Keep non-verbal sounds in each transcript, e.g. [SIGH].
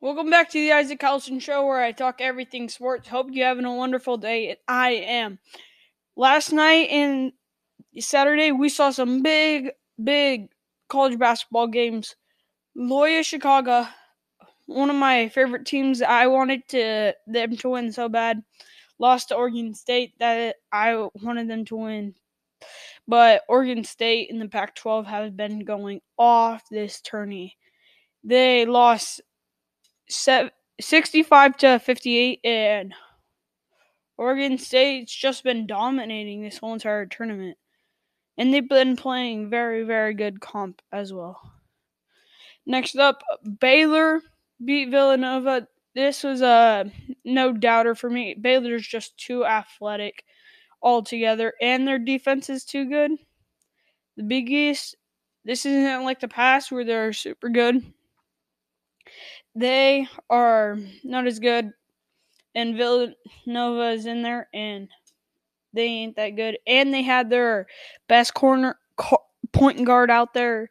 Welcome back to the Isaac Callison Show, where I talk everything sports. Hope you're having a wonderful day, I am. Last night and Saturday, we saw some big, big college basketball games. Loyola Chicago, one of my favorite teams, I wanted to them to win so bad, lost to Oregon State that I wanted them to win. But Oregon State in the Pac-12 have been going off this tourney. They lost 65 to 58 and Oregon State's just been dominating this whole entire tournament. And they've been playing very, very good comp as well. Next up, Baylor beat Villanova. This was a no doubter for me. Baylor's just too athletic altogether, and their defense is too good. The Big East, this isn't like the past where they're super good. They are not as good, and Villanova is in there, and they ain't that good. And they had their best corner co- point guard out there,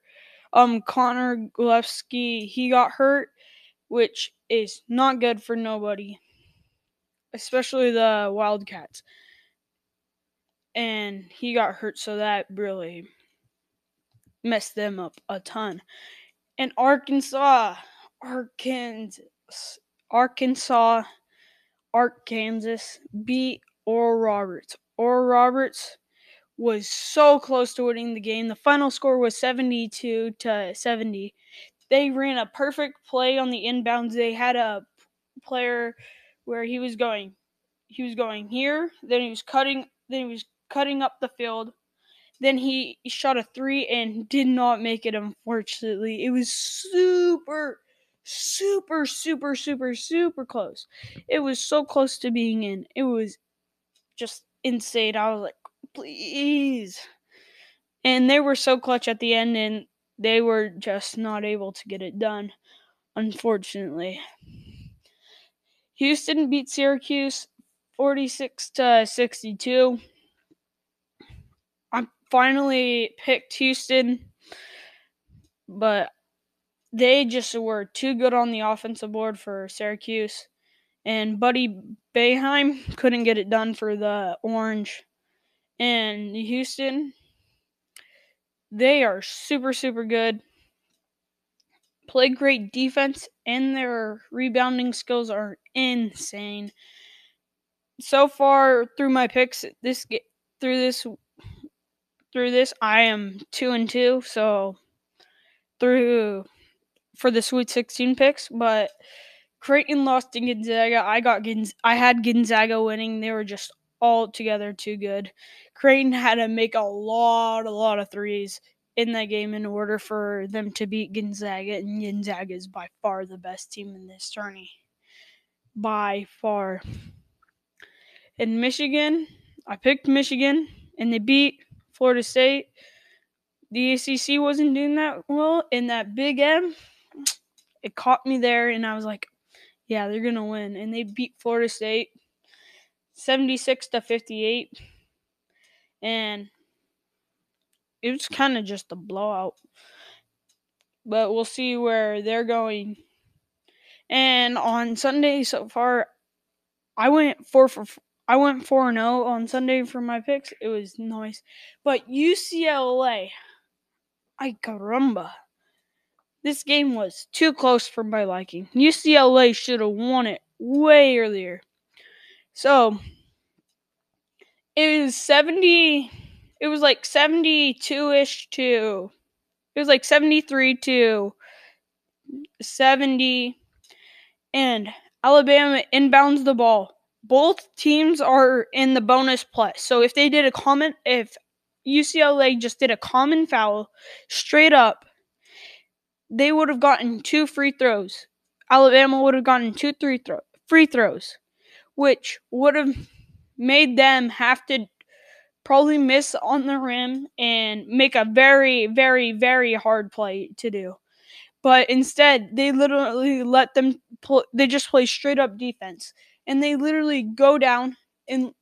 um, Connor Gillespie. He got hurt, which is not good for nobody, especially the Wildcats. And he got hurt, so that really messed them up a ton. And Arkansas, Arkansas, Arkansas, Arkansas beat Oral Roberts. Oral Roberts was so close to winning the game. The final score was 72 to 70. They ran a perfect play on the inbounds. They had a player where he was going he was going here, then he was cutting then he was cutting up the field. Then he shot a 3 and did not make it unfortunately. It was super super super super super close. It was so close to being in. It was just insane. I was like, please. And they were so clutch at the end, and they were just not able to get it done, unfortunately. Houston beat Syracuse 46 to 62. I finally picked Houston, but they just were too good on the offensive board for Syracuse. And Buddy Boeheim couldn't get it done for the Orange. And Houston, they are super, super good. Play great defense, and their rebounding skills are insane. So far through my picks, this through this through this, I am two and two. So through for the Sweet 16 picks, but Creighton lost to Gonzaga. I got Gonz- I had Gonzaga winning. They were just all together too good. Creighton had to make a lot, a lot of threes in that game in order for them to beat Gonzaga, and Gonzaga is by far the best team in this tourney. By far. In Michigan, I picked Michigan, and they beat Florida State. The ACC wasn't doing that well, in that Big M, it caught me there, and I was like, yeah, they're gonna win, and they beat Florida State, seventy-six to fifty-eight, and it was kind of just a blowout. But we'll see where they're going. And on Sunday so far, I went four for I went four zero oh on Sunday for my picks. It was nice, but UCLA, ay caramba, this game was too close for my liking. UCLA should have won it way earlier. So it was seventy. It was like seventy-two ish to. It was like seventy-three to seventy, and Alabama inbounds the ball both teams are in the bonus plus. So if they did a common, if UCLA just did a common foul straight up, they would have gotten two free throws. Alabama would have gotten two three throw, free throws, which would have made them have to probably miss on the rim and make a very, very, very hard play to do. But instead, they literally let them. Pl- they just play straight up defense and they literally go down and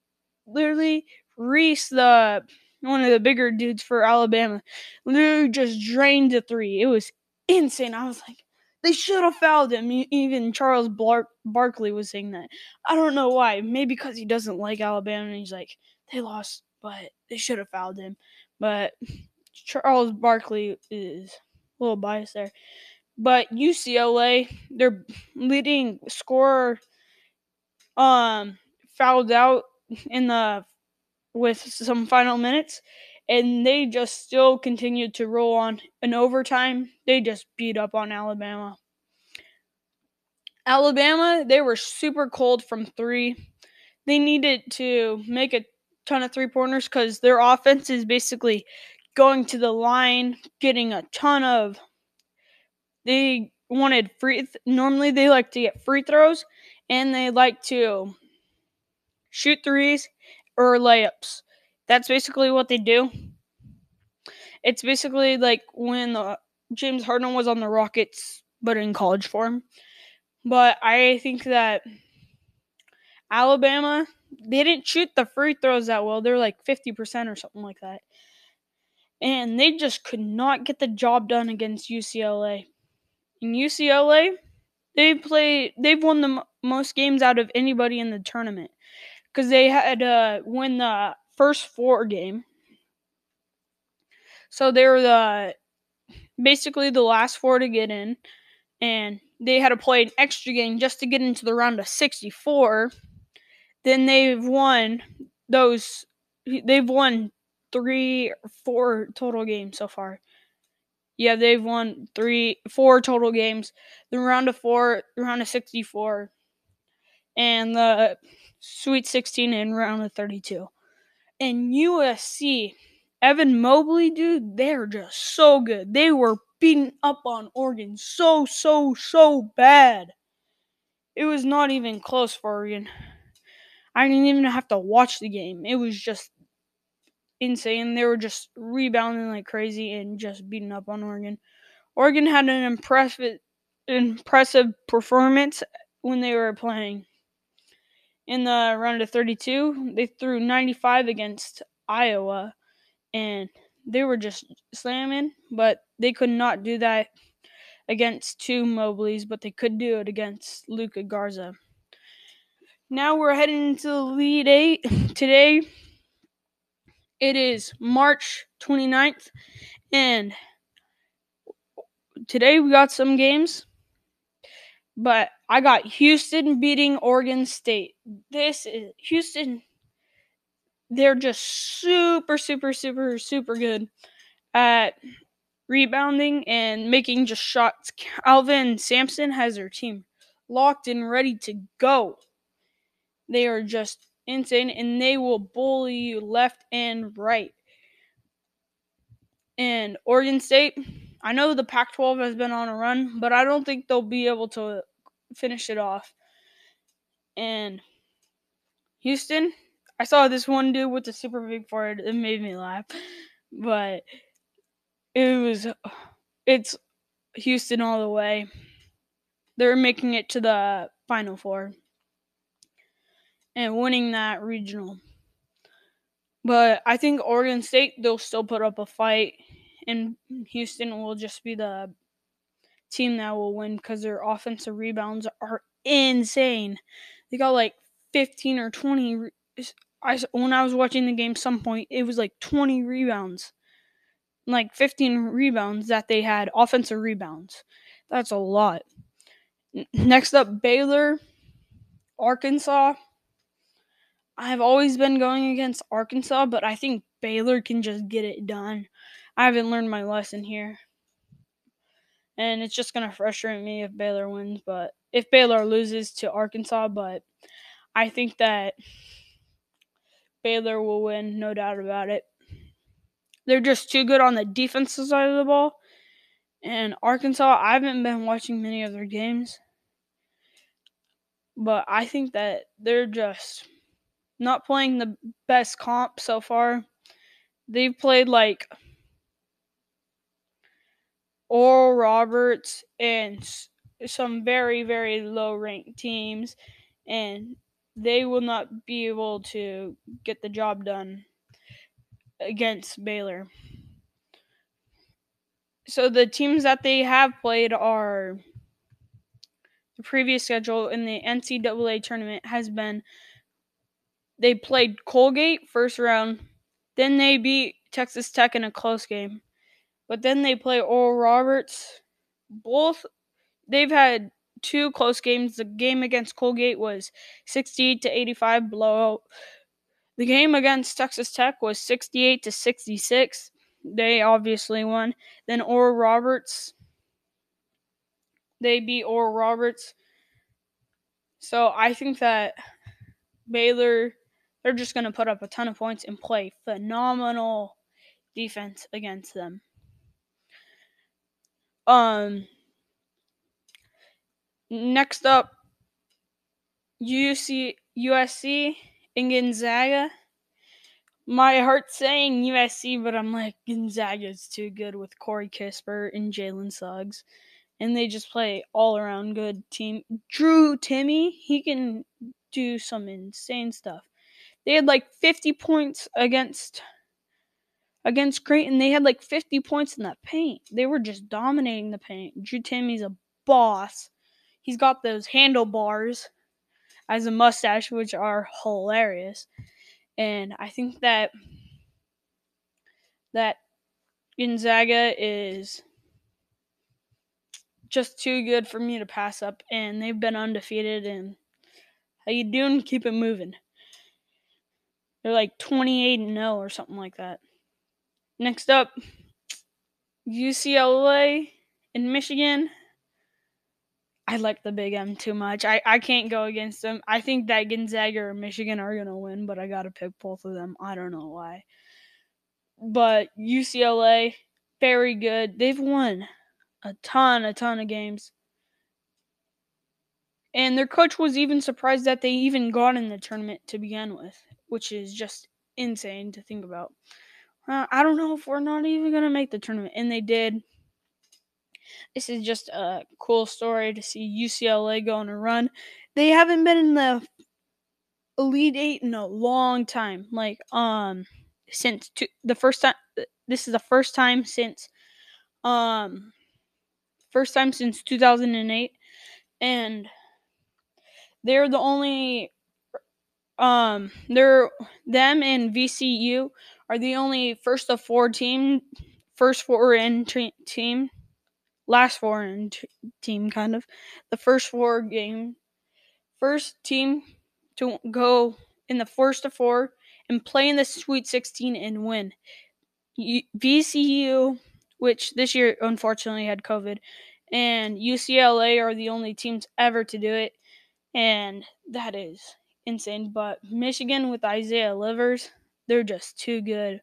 literally Reese, the one of the bigger dudes for Alabama, literally just drained the three. It was insane. I was like, They should have fouled him. Even Charles Bar- Barkley was saying that. I don't know why. Maybe because he doesn't like Alabama and he's like, they lost, but they should have fouled him. But Charles Barkley is a little biased there. But UCLA, their leading scorer, um, fouled out in the with some final minutes, and they just still continued to roll on. In overtime, they just beat up on Alabama. Alabama, they were super cold from three. They needed to make a ton of three pointers because their offense is basically going to the line, getting a ton of. They wanted free. Th- normally, they like to get free throws, and they like to shoot threes or layups. That's basically what they do. It's basically like when the James Harden was on the Rockets, but in college form. But I think that Alabama, they didn't shoot the free throws that well. They're like 50% or something like that. And they just could not get the job done against UCLA. In UCLA, they play they've won the m- most games out of anybody in the tournament cuz they had to uh, win the first four game. So they were the basically the last four to get in and they had to play an extra game just to get into the round of 64 then they've won those they've won three four total games so far. Yeah they've won three four total games the round of four round of 64 and the sweet 16 and round of 32 and usc evan mobley dude they're just so good they were beating up on oregon so so so bad it was not even close for oregon I didn't even have to watch the game. It was just insane. They were just rebounding like crazy and just beating up on Oregon. Oregon had an impressive impressive performance when they were playing. In the round of 32, they threw 95 against Iowa and they were just slamming, but they could not do that against two Mobleys, but they could do it against Luka Garza. Now we're heading into the Elite Eight. [LAUGHS] Today it is March 29th, and today we got some games. But I got Houston beating Oregon State. This is Houston. They're just super, super, super, super good at rebounding and making just shots. Kelvin Sampson has their team locked and ready to go. They are just insane and they will bully you left and right. And Oregon State, I know the Pac 12 has been on a run, but I don't think they'll be able to finish it off. And Houston, I saw this one dude with the super big forehead. It made me laugh. But it was, it's Houston all the way. They're making it to the Final Four and winning that regional. But I think Oregon State they'll still put up a fight, and Houston will just be the team that will win because their offensive rebounds are insane. They got like 15 or 20. I when I was watching the game, some point it was like 20 rebounds, like 15 rebounds that they had offensive rebounds. That's a lot. Next up, Baylor, Arkansas. I've always been going against Arkansas, but I think Baylor can just get it done. I haven't learned my lesson here. And it's just going to frustrate me if Baylor wins, but if Baylor loses to Arkansas, but I think that Baylor will win, no doubt about it. They're just too good on the defensive side of the ball. And Arkansas, I haven't been watching many of their games, but I think that they're just not playing the best comp so far. They've played like Oral Roberts and some very, very low ranked teams, and they will not be able to get the job done against Baylor. So the teams that they have played are the previous schedule in the NCAA tournament has been they played Colgate first round, then they beat Texas Tech in a close game, but then they play Oral Roberts. Both they've had two close games. The game against Colgate was 68 to 85 blowout. The game against Texas Tech was 68 to 66. They obviously won. Then Oral Roberts they beat Oral Roberts. So I think that Baylor they're just going to put up a ton of points and play phenomenal defense against them. Um next up UC USC and Gonzaga. My heart's saying USC, but I'm like Gonzaga's too good with Corey Kispert and Jalen Suggs and they just play all around good team. Drew Timme, he can do some insane stuff. They had like 50 points against against Creighton. They had like 50 points in that paint. They were just dominating the paint. Drew Timme's a boss. He's got those handlebars as a mustache, which are hilarious. And I think that that Gonzaga is just too good for me to pass up, and they've been undefeated. And how you doing? Keep it moving. They're like 28 and 0 or something like that. Next up, UCLA in Michigan. I like the Big M too much. I, I can't go against them. I think that Gonzaga or Michigan are going to win, but I got to pick both of them. I don't know why. But UCLA, very good. They've won a ton, a ton of games. And their coach was even surprised that they even got in the tournament to begin with, which is just insane to think about. Uh, I don't know if we're not even going to make the tournament. And they did. This is just a cool story to see UCLA go on a run. They haven't been in the Elite Eight in a long time. Like, um, since two, the first time, this is the first time since, um, first time since 2008 and they're the only um they're them and VCU are the only first of four team first four in t- team last four in t- team kind of the first four game first team to go in the first of four and play in the Sweet 16 and win. VCU which this year unfortunately had COVID, and UCLA are the only teams ever to do it, and that is insane. But Michigan with Isaiah Livers, they're just too good.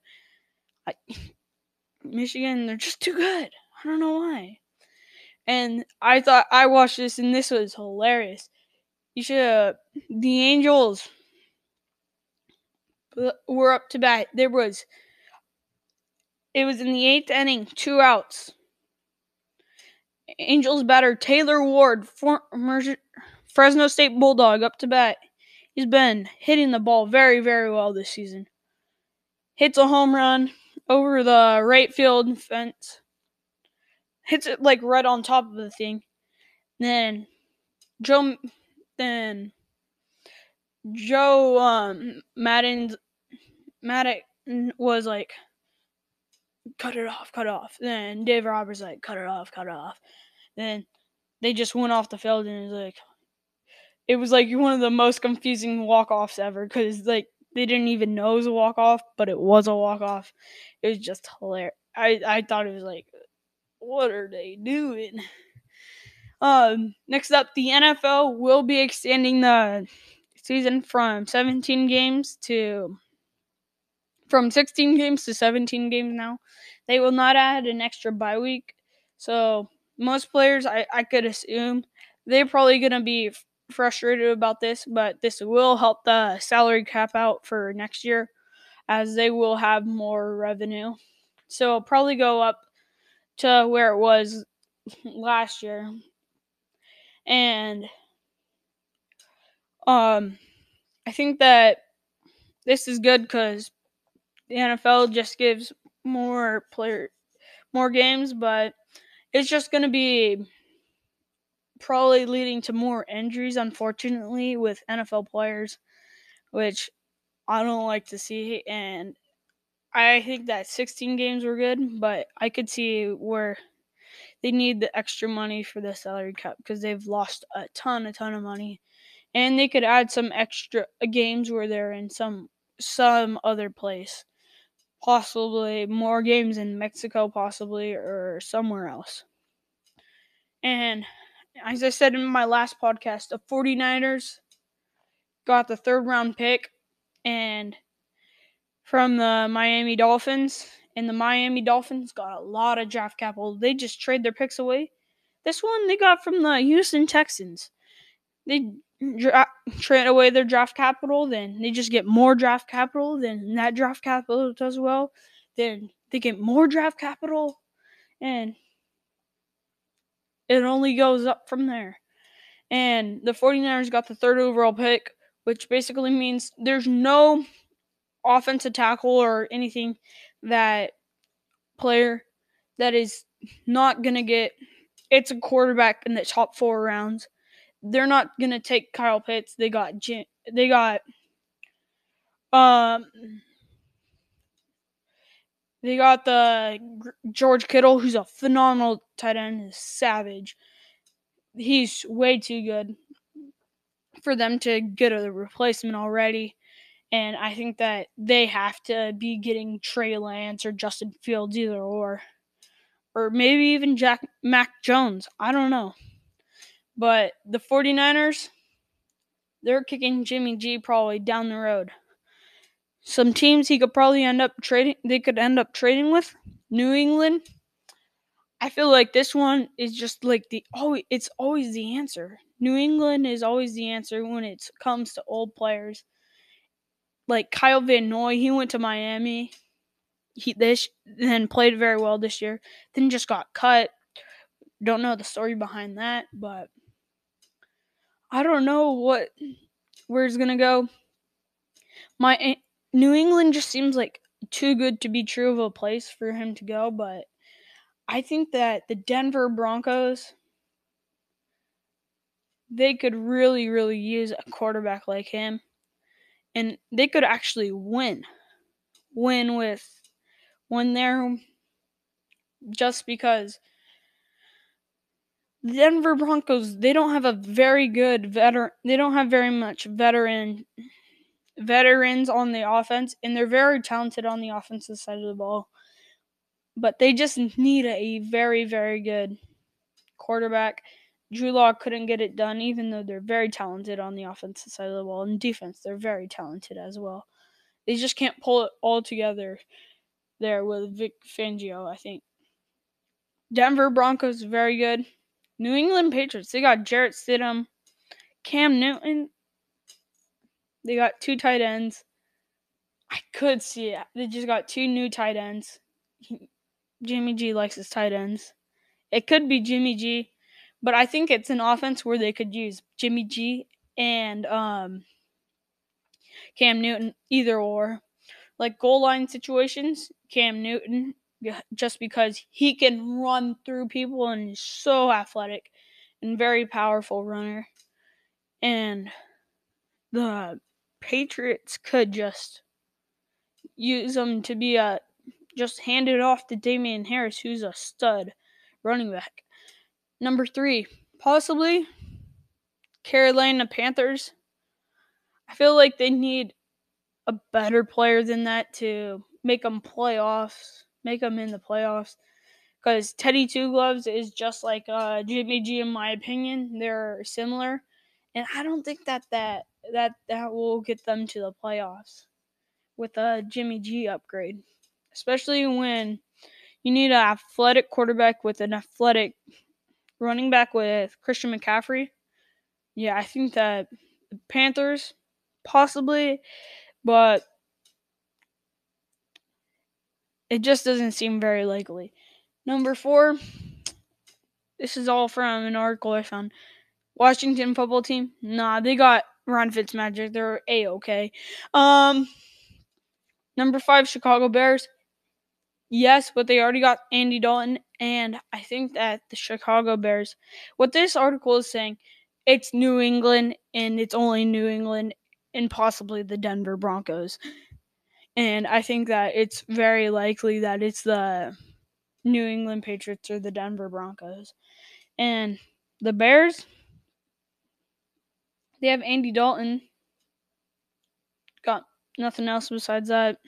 I, [LAUGHS] Michigan, they're just too good. I don't know why. And I thought I watched this and this was hilarious. You should uh, the Angels were up to bat. There was it was in the eighth inning, two outs. Angels batter Taylor Ward, former Fresno State Bulldog, up to bat. He's been hitting the ball very, very well this season. Hits a home run over the right field fence. Hits it like right on top of the thing. Then Joe, then Joe um, Maddon, Maddon was like cut it off, cut it off. Then Dave Roberts like, cut it off, cut it off. Then they just went off the field and was like, it was like one of the most confusing walk offs ever because like they didn't even know it was a walk off, but it was a walk off. It was just hilarious. I I thought it was like, what are they doing? Um, next up, the NFL will be extending the season from 17 games to from 16 games to 17 games now. They will not add an extra bye week. So most players, I, I could assume, they're probably going to be frustrated about this, but this will help the salary cap out for next year as they will have more revenue. So it'll probably go up to where it was last year. And um I think that this is good cuz the NFL just gives more player more games, but it's just going to be probably leading to more injuries, unfortunately, with NFL players, which I don't like to see. And I think that 16 games were good, but I could see where they need the extra money for the salary cap because they've lost a ton, a ton of money, and they could add some extra games where they're in some some other place, possibly more games in Mexico, possibly or somewhere else. And as I said in my last podcast, the 49ers got the third round pick and from the Miami Dolphins and the Miami Dolphins got a lot of draft capital. They just trade their picks away. This one they got from the Houston Texans. They dra- trade away their draft capital, then they just get more draft capital. Then that draft capital does well. Then they get more draft capital, and it only goes up from there. And the 49ers got the third overall pick, which basically means there's no offensive tackle or anything that player that is not going to get it's a quarterback in the top 4 rounds. They're not going to take Kyle Pitts. They got they got um they got the George Kittle who's a phenomenal tight end, is savage. He's way too good for them to get a replacement already. And I think that they have to be getting Trey Lance or Justin Fields, either or. Or maybe even Jack Mac Jones. I don't know. But the 49ers, they're kicking Jimmy G probably down the road. Some teams he could probably end up trading they could end up trading with. New England. I feel like this one is just like the oh it's always the answer. New England is always the answer when it comes to old players like Kyle Van Noy, he went to Miami. He this then played very well this year. Then just got cut. Don't know the story behind that, but I don't know what where gonna go. My New England just seems like too good to be true of a place for him to go, but I think that the Denver Broncos they could really, really use a quarterback like him and they could actually win. Win with when they're just because the Denver Broncos they don't have a very good veteran they don't have very much veteran veterans on the offense and they're very talented on the offensive side of the ball. But they just need a very very good quarterback Drew Lock couldn't get it done, even though they're very talented on the offensive side of the ball. And defense, they're very talented as well. They just can't pull it all together there with Vic Fangio, I think. Denver Broncos, very good. New England Patriots, they got Jarrett Stidham, Cam Newton. They got two tight ends. I could see it. They just got two new tight ends. Jimmy G likes his tight ends. It could be Jimmy G but I think it's an offense where they could use Jimmy G and um, Cam Newton, either or. Like goal line situations, Cam Newton, just because he can run through people and he's so athletic and very powerful runner. And the Patriots could just use him to be a just hand it off to Damien Harris, who's a stud running back. Number three, possibly Carolina Panthers. I feel like they need a better player than that to make them playoffs, make them in the playoffs. Because Teddy Two Gloves is just like uh, Jimmy G, in my opinion. They're similar, and I don't think that that that that will get them to the playoffs with a Jimmy G upgrade, especially when you need an athletic quarterback with an athletic running back with Christian McCaffrey. Yeah, I think that the Panthers possibly, but it just doesn't seem very likely. Number four, this is all from an article I found. Washington football team, nah, they got Ron Fitzmagic. They're a okay. Um, number five, Chicago Bears. yes, but they already got Andy Dalton, and I think that the Chicago Bears. What this article is saying, it's New England, and it's only New England, and possibly the Denver Broncos. And I think that it's very likely that it's the New England Patriots or the Denver Broncos. And the Bears, they have Andy Dalton. Got nothing else besides that.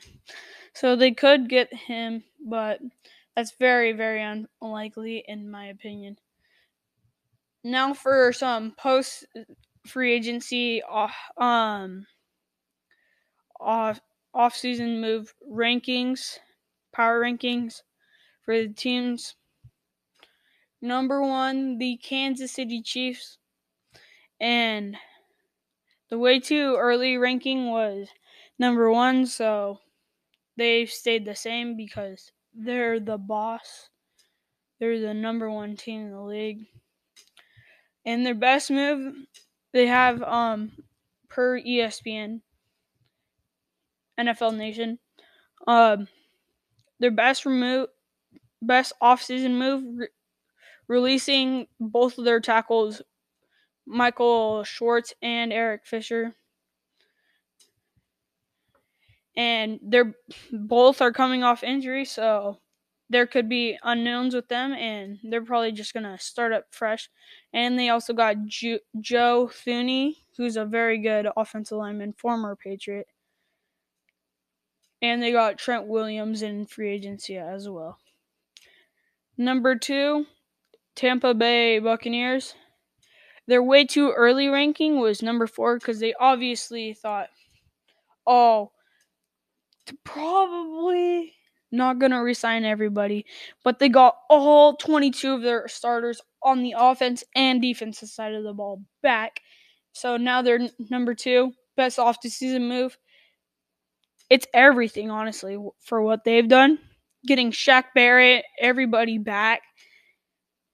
So they could get him, but that's very, very unlikely in my opinion. Now for some post free agency um off off season move rankings, power rankings for the teams. Number one, the Kansas City Chiefs. And the way too early ranking was number one, so they've stayed the same because they're the boss. They're the number one team in the league. And their best move, they have um per ESPN, NFL Nation, um their best remove, best offseason move, re- releasing both of their tackles, Mitchell Schwartz and Eric Fisher. And they're both are coming off injury, so there could be unknowns with them, and they're probably just gonna start up fresh. And they also got Ju- Joe Thuney, who's a very good offensive lineman, former Patriot. And they got Trent Williams in free agency as well. Number two, Tampa Bay Buccaneers. Their way too early ranking was number four because they obviously thought, oh, probably not going to resign everybody, but they got all 22 of their starters on the offense and defensive side of the ball back. So now they're number two, best off the season move. It's everything, honestly, for what they've done. Getting Shaq Barrett, everybody back.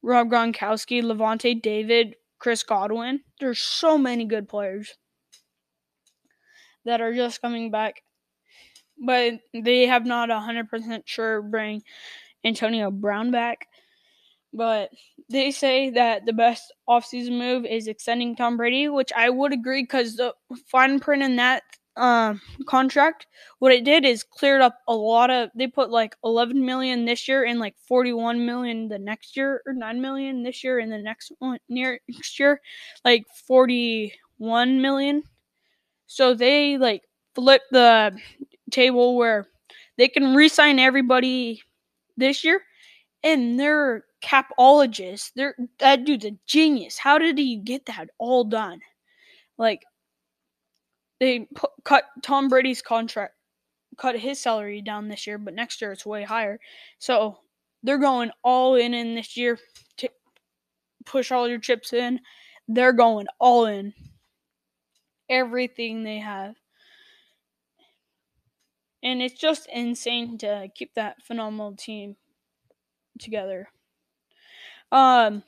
Rob Gronkowski, Lavonte David, Chris Godwin. There's so many good players that are just coming back but they have not 100% sure bring Antonio Brown back. But they say that the best offseason move is extending Tom Brady, which I would agree because the fine print in that um, contract, what it did is cleared up a lot of. They put like 11 million this year and like 41 million the next year, or 9 million this year and the next one near next year, like 41 million. So they like flip the table where they can re-sign everybody this year, and they're capologists. They're that dude's a genius. How did he get that all done? Like they cut Tom Brady's contract, cut his salary down this year, but next year it's way higher. So they're going all in in this year to push all your chips in. They're going all in. Everything they have and it's just insane to keep that phenomenal team together. Um,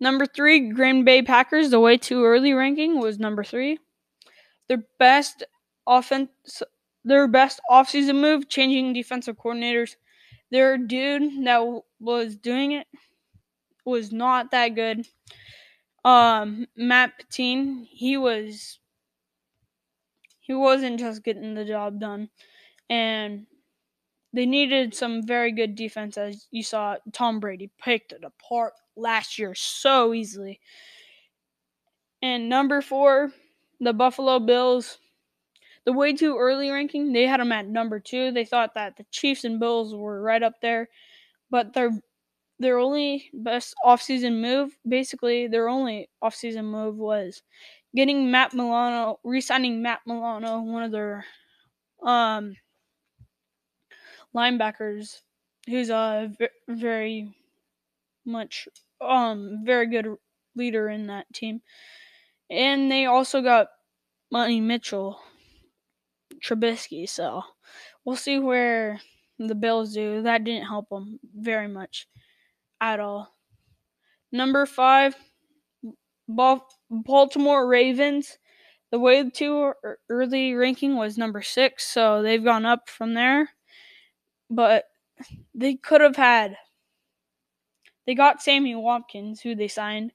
number three, Green Bay Packers. The way too early ranking was number three. Their best offense, their best offseason move, changing defensive coordinators. Their dude that was doing it was not that good. Um, Matt Pettine, he was he wasn't just getting the job done and they needed some very good defense as you saw Tom Brady picked it apart last year so easily. And number 4, the Buffalo Bills. The way too early ranking, they had them at number 2. They thought that the Chiefs and Bills were right up there, but their their only best offseason move, basically their only offseason move was getting Matt Milano, re-signing Matt Milano, one of their um linebackers, who's a very much um very good leader in that team. And they also got Money Mitchell, Trubisky. So we'll see where the Bills do. That didn't help them very much at all. Number five, Baltimore Ravens. The way to er, early ranking was number six, so they've gone up from there but they could have had. They got Sammy Watkins, who they signed,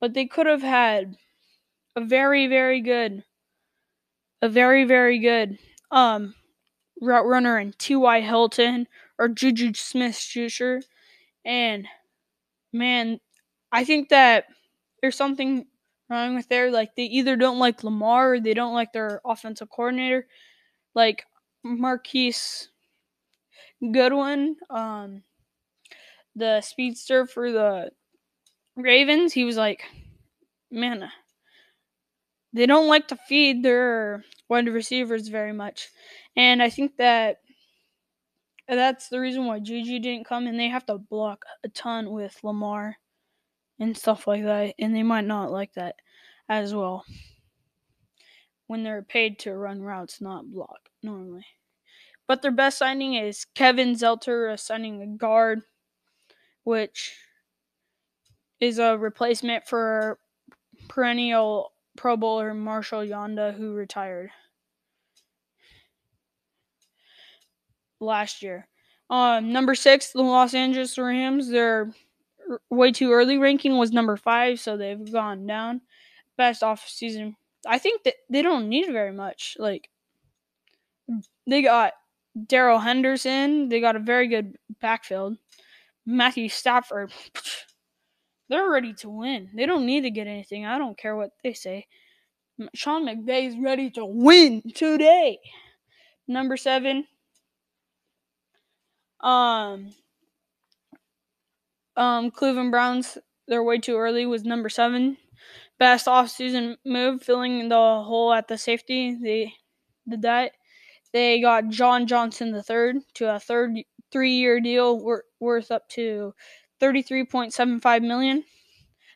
but they could have had very, very good, a very, very good um route runner in T.Y. Hilton or Juju Smith Schuster. And man, I think that there's something wrong with there. Like they either don't like Lamar or they don't like their offensive coordinator. Like Marquise Goodwin, um, the speedster for the Ravens, he was like, man, they don't like to feed their wide receivers very much. And I think that that's the reason why Juju didn't come, and they have to block a ton with Lamar and stuff like that, and they might not like that as well when they're paid to run routes, not block normally. But their best signing is Kevin Zeitler, signing a guard, which is a replacement for perennial Pro Bowler Marshal Yanda, who retired last year. Um, number six, the Los Angeles Rams. Their way too early ranking was number five, so they've gone down. Best off season. I think that they don't need very much. Like they got Darrell Henderson. They got a very good backfield. Matthew Stafford. [LAUGHS] They're ready to win. They don't need to get anything. I don't care what they say. Sean McVay is ready to win today. Number seven. Um. Um. Cleveland Browns. They're way too early. Was number seven. Best offseason move, filling the hole at the safety. They did that. They got John Johnson the third to a third three-year deal worth up to 33.75 million.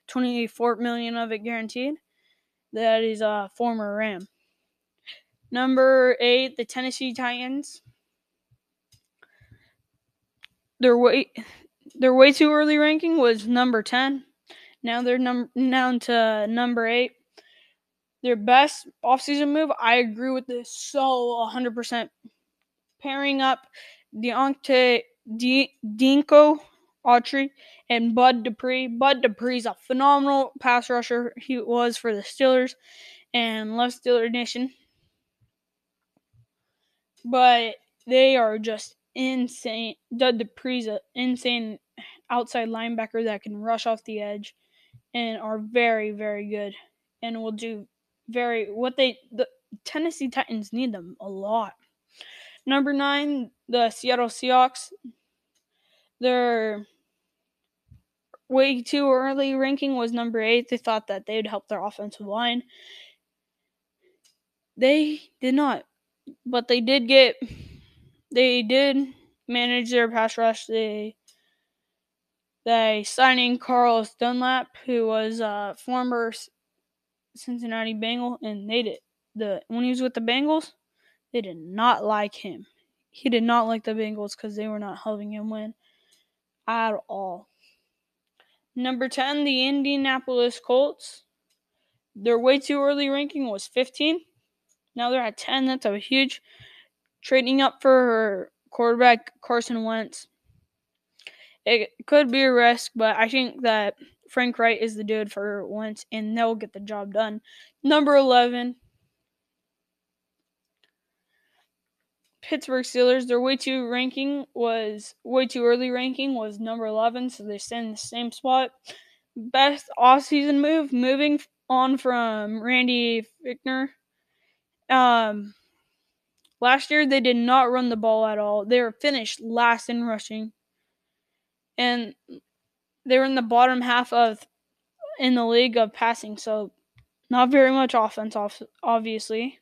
24 million of it guaranteed. That is a former Ram. Number eight, the Tennessee Titans. Their way, their way too early ranking was number ten. Now they're num- down to number eight. Their best offseason move, I agree with this so 100%. Pairing up Deontay D- Denico Autry and Bud Dupree. Bud Dupree's a phenomenal pass rusher. He was for the Steelers and love Steeler Nation. But they are just insane. Bud Dupree's an insane outside linebacker that can rush off the edge and are very, very good and will do very what they the Tennessee Titans need them a lot. Number nine, the Seattle Seahawks. Their way too early ranking was number eight. They thought that they'd help their offensive line. They did not, but they did get. They did manage their pass rush. They they signing Carlos Dunlap, who was a former Cincinnati Bengal, and they did the when he was with the Bengals, they did not like him. He did not like the Bengals because they were not helping him win at all. Number 10, the Indianapolis Colts. Their way too early ranking was 15. Now they're at 10. That's a huge trading up for quarterback Carson Wentz. It could be a risk, but I think that Frank Reich is the dude for Wentz, and they'll get the job done. Number 11, Pittsburgh Steelers, their way too ranking was way too early ranking was number 11, so they stay in the same spot. Best off-season move, moving on from Randy Fichtner. Um, last year they did not run the ball at all. They were finished last in rushing, and they were in the bottom half of in the league of passing. So not very much offense, obviously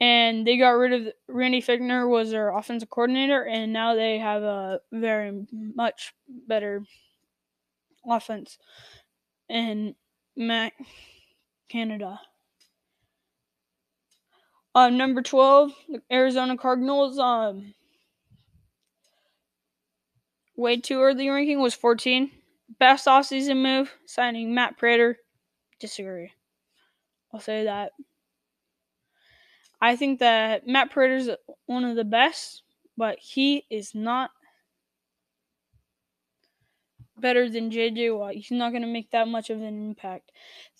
and they got rid of Randy Fichtner was their offensive coordinator, and now they have a very much better offense in Matt Canada. Uh, number twelve, Arizona Cardinals. Um, way too early ranking was fourteen. Best offseason move signing Matt Prater. Disagree. I'll say that. I think that Matt Prater's one of the best, but he is not better than JJ Watt. He's not going to make that much of an impact.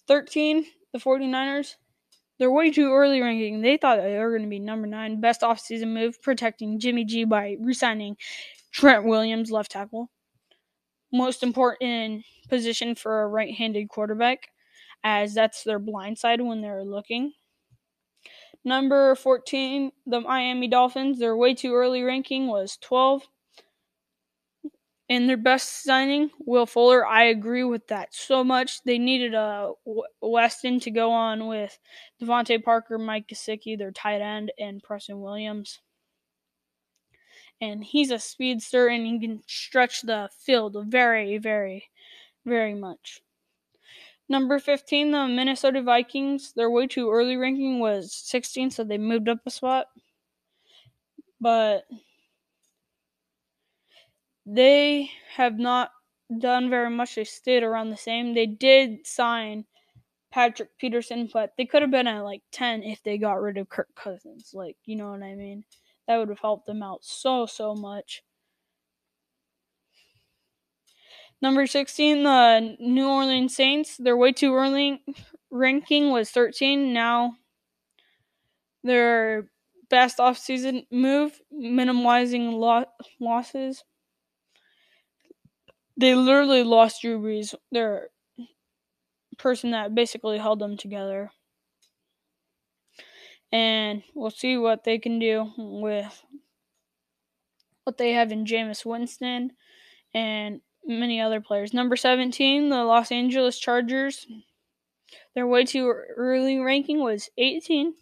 13, the 49ers, they're way too early ranking. They thought they were going to be number nine. Best offseason move, protecting Jimmy G by resigning Trent Williams, left tackle. Most important position for a right handed quarterback, as that's their blind side when they're looking. Number 14, the Miami Dolphins, their way too early ranking was 12 And their best signing, Will Fuller. I agree with that so much. They needed a Weston to go on with DeVante Parker, Mike Gesicki, their tight end, and Preston Williams. And he's a speedster and he can stretch the field very, very, very much. Number 15, the Minnesota Vikings. Their way too early ranking was 16, so they moved up a spot. But they have not done very much. They stayed around the same. They did sign Patrick Peterson, but they could have been at like 10 if they got rid of Kirk Cousins. Like, you know what I mean? That would have helped them out so, so much. Number 16, the New Orleans Saints. Their way too early ranking was 13. Now, their best offseason move, minimizing lo- losses. They literally lost Drew Brees, their person that basically held them together. And we'll see what they can do with what they have in Jameis Winston and many other players. Number 17, the Los Angeles Chargers. Their way too early ranking was 18.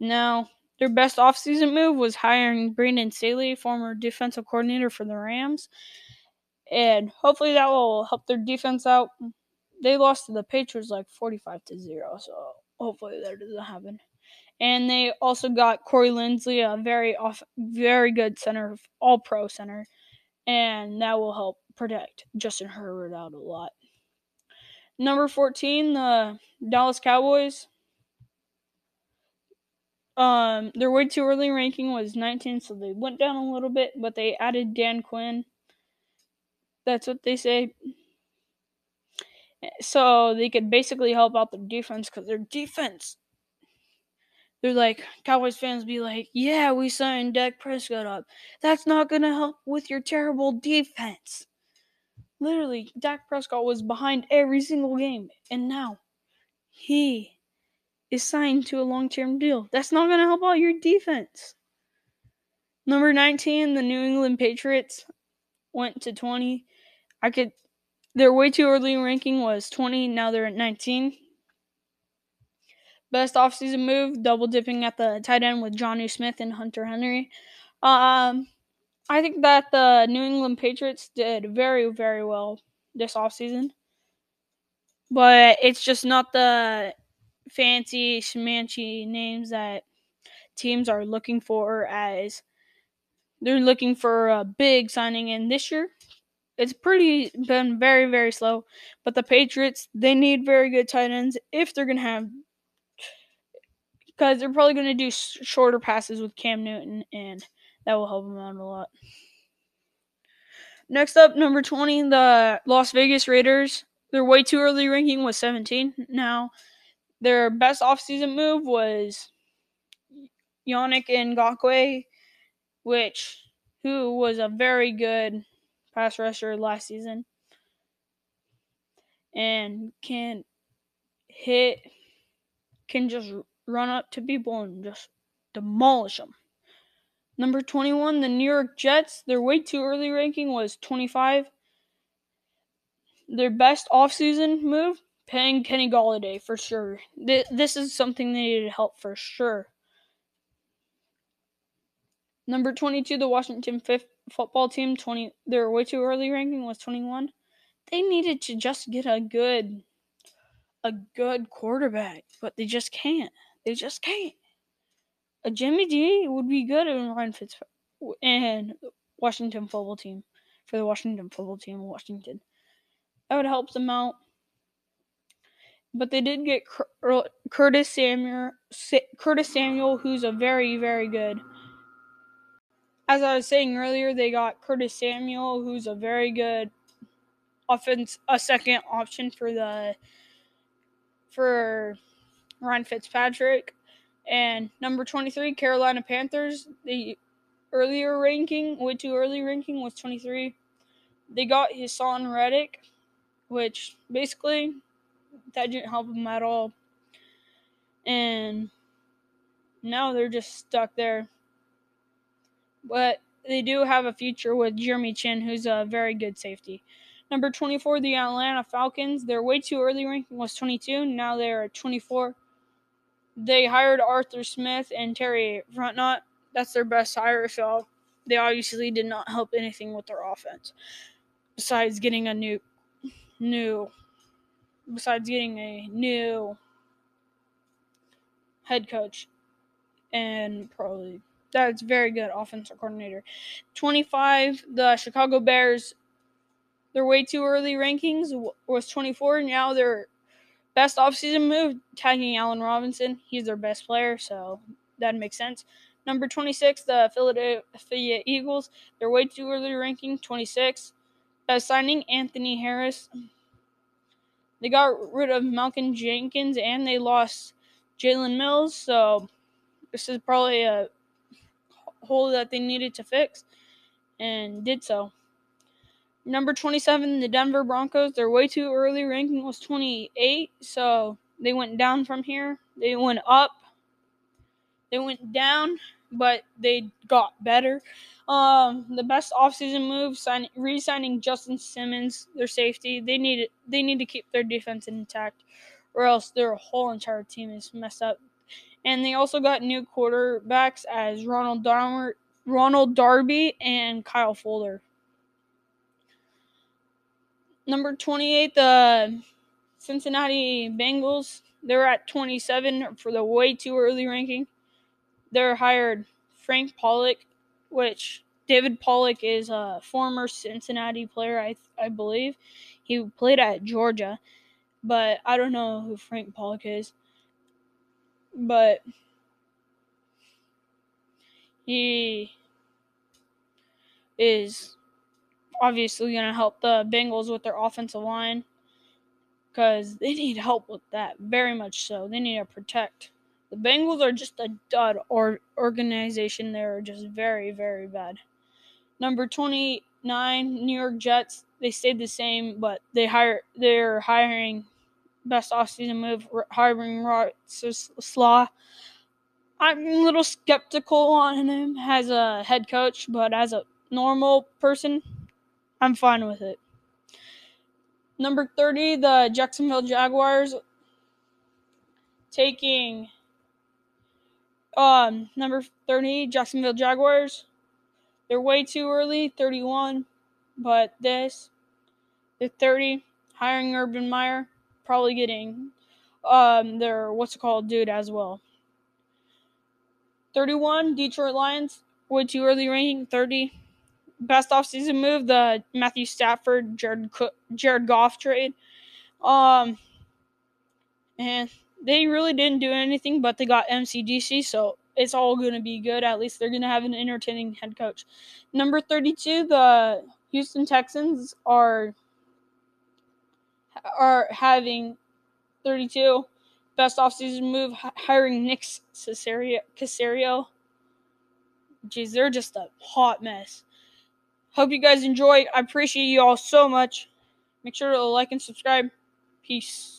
Now, their best offseason move was hiring Brandon Staley, former defensive coordinator for the Rams. And hopefully that will help their defense out. They lost to the Patriots like 45 to 0, so hopefully that doesn't happen. And they also got Corey Linsley, a very off, very good center, all pro center, and that will help protect Justin Herbert out a lot. Number 14, the Dallas Cowboys. Um, their way too early ranking was 19, so they went down a little bit, but they added Dan Quinn. That's what they say. So they could basically help out their defense because their defense, they're like, Cowboys fans be like, yeah, we signed Dak Prescott up. That's not going to help with your terrible defense. Literally, Dak Prescott was behind every single game, and now he is signed to a long term deal. That's not going to help out your defense. Number 19, the New England Patriots went to 20. I could, their way too early ranking was 20. Now they're at 19. Best offseason move, double dipping at the tight end with Jonnu Smith and Hunter Henry. Um, I think that the New England Patriots did very, very well this offseason. But it's just not the fancy schmancy names that teams are looking for as they're looking for a big signing in this year. It's pretty been very, very slow. But the Patriots, they need very good tight ends if they're gonna have because they're probably gonna do shorter passes with Cam Newton and that will help them out a lot. Next up, number 20, the Las Vegas Raiders. Their way too early ranking was 17. Now, their best offseason move was Yannick Ngakoue, which who was a very good pass rusher last season and can hit can just run up to people and just demolish them. Number 21, the New York Jets. Their way too early ranking was 25. Their best offseason move, paying Kenny Golladay for sure. This is something they needed help for sure. Number 22, the Washington fifth football team. 20. Their way too early ranking was 21. They needed to just get a good, a good quarterback, but they just can't. They just can't Jimmy G would be good in Ryan Fitzpatrick and Washington football team for the Washington football team in Washington. That would help them out. But they did get Curtis Samuel, Curtis Samuel, who's a very, very good as I was saying earlier, they got Curtis Samuel, who's a very good offense, a second option for the for Ryan Fitzpatrick. And number 23, Carolina Panthers. The earlier ranking, way too early ranking, was 23. They got Haason Reddick, which basically that didn't help them at all. And now they're just stuck there. But they do have a future with Jeremy Chinn, who's a very good safety. Number 24, the Atlanta Falcons. Their way too early ranking was 22. Now they're at 24. They hired Arthur Smith and Terry Fontenot. That's their best hire, so they obviously did not help anything with their offense. Besides getting a new new besides getting a new head coach and probably that's very good offensive coordinator. 25 the Chicago Bears their way too early rankings was 24 now their best offseason move tagging Allen Robinson. He's their best player, so that makes sense. Number 26, the Philadelphia Eagles. They're way too early ranking, 26. Best signing, Anthony Harris. They got rid of Malcolm Jenkins and they lost Jalen Mills, so this is probably a hole that they needed to fix and did so. Number 27, the Denver Broncos. Their way too early ranking was 28, so they went down from here. They went up. They went down, but they got better. Um, the best offseason move, sign, re-signing Justin Simmons, their safety. They need they need to keep their defense intact, or else their whole entire team is messed up. And they also got new quarterbacks as Ronald Darmer, Ronald Darby and Kyle Fuller. Number 28, the Cincinnati Bengals. They're at 27 for the way too early ranking. They're hired Frank Pollack, which David Pollack is a former Cincinnati player, I I believe. He played at Georgia, but I don't know who Frank Pollack is. But he is obviously going to help the Bengals with their offensive line because they need help with that very much so. They need to protect the Bengals are just a dud or organization. They're just very, very bad. Number 29, New York Jets. They stayed the same, but they hire they're hiring best offseason move hiring Rod Slaw. I'm a little skeptical on him as a head coach, but as a normal person, I'm fine with it. Number 30, the Jacksonville Jaguars taking um, number 30, Jacksonville Jaguars. They're way too early, 31. But this, they're 30. Hiring Urban Meyer, probably getting um their what's it called dude as well. 31, Detroit Lions, way too early ranking, 30. Best offseason move, the Matthew Stafford, Jared Jared Goff trade. Um, and they really didn't do anything, but they got MCDC, so it's all going to be good. At least they're going to have an entertaining head coach. Number 32, the Houston Texans are are having 32 best offseason move hiring Nick Caserio. Caserio. Jeez, they're just a hot mess. Hope you guys enjoyed. I appreciate you all so much. Make sure to like and subscribe. Peace.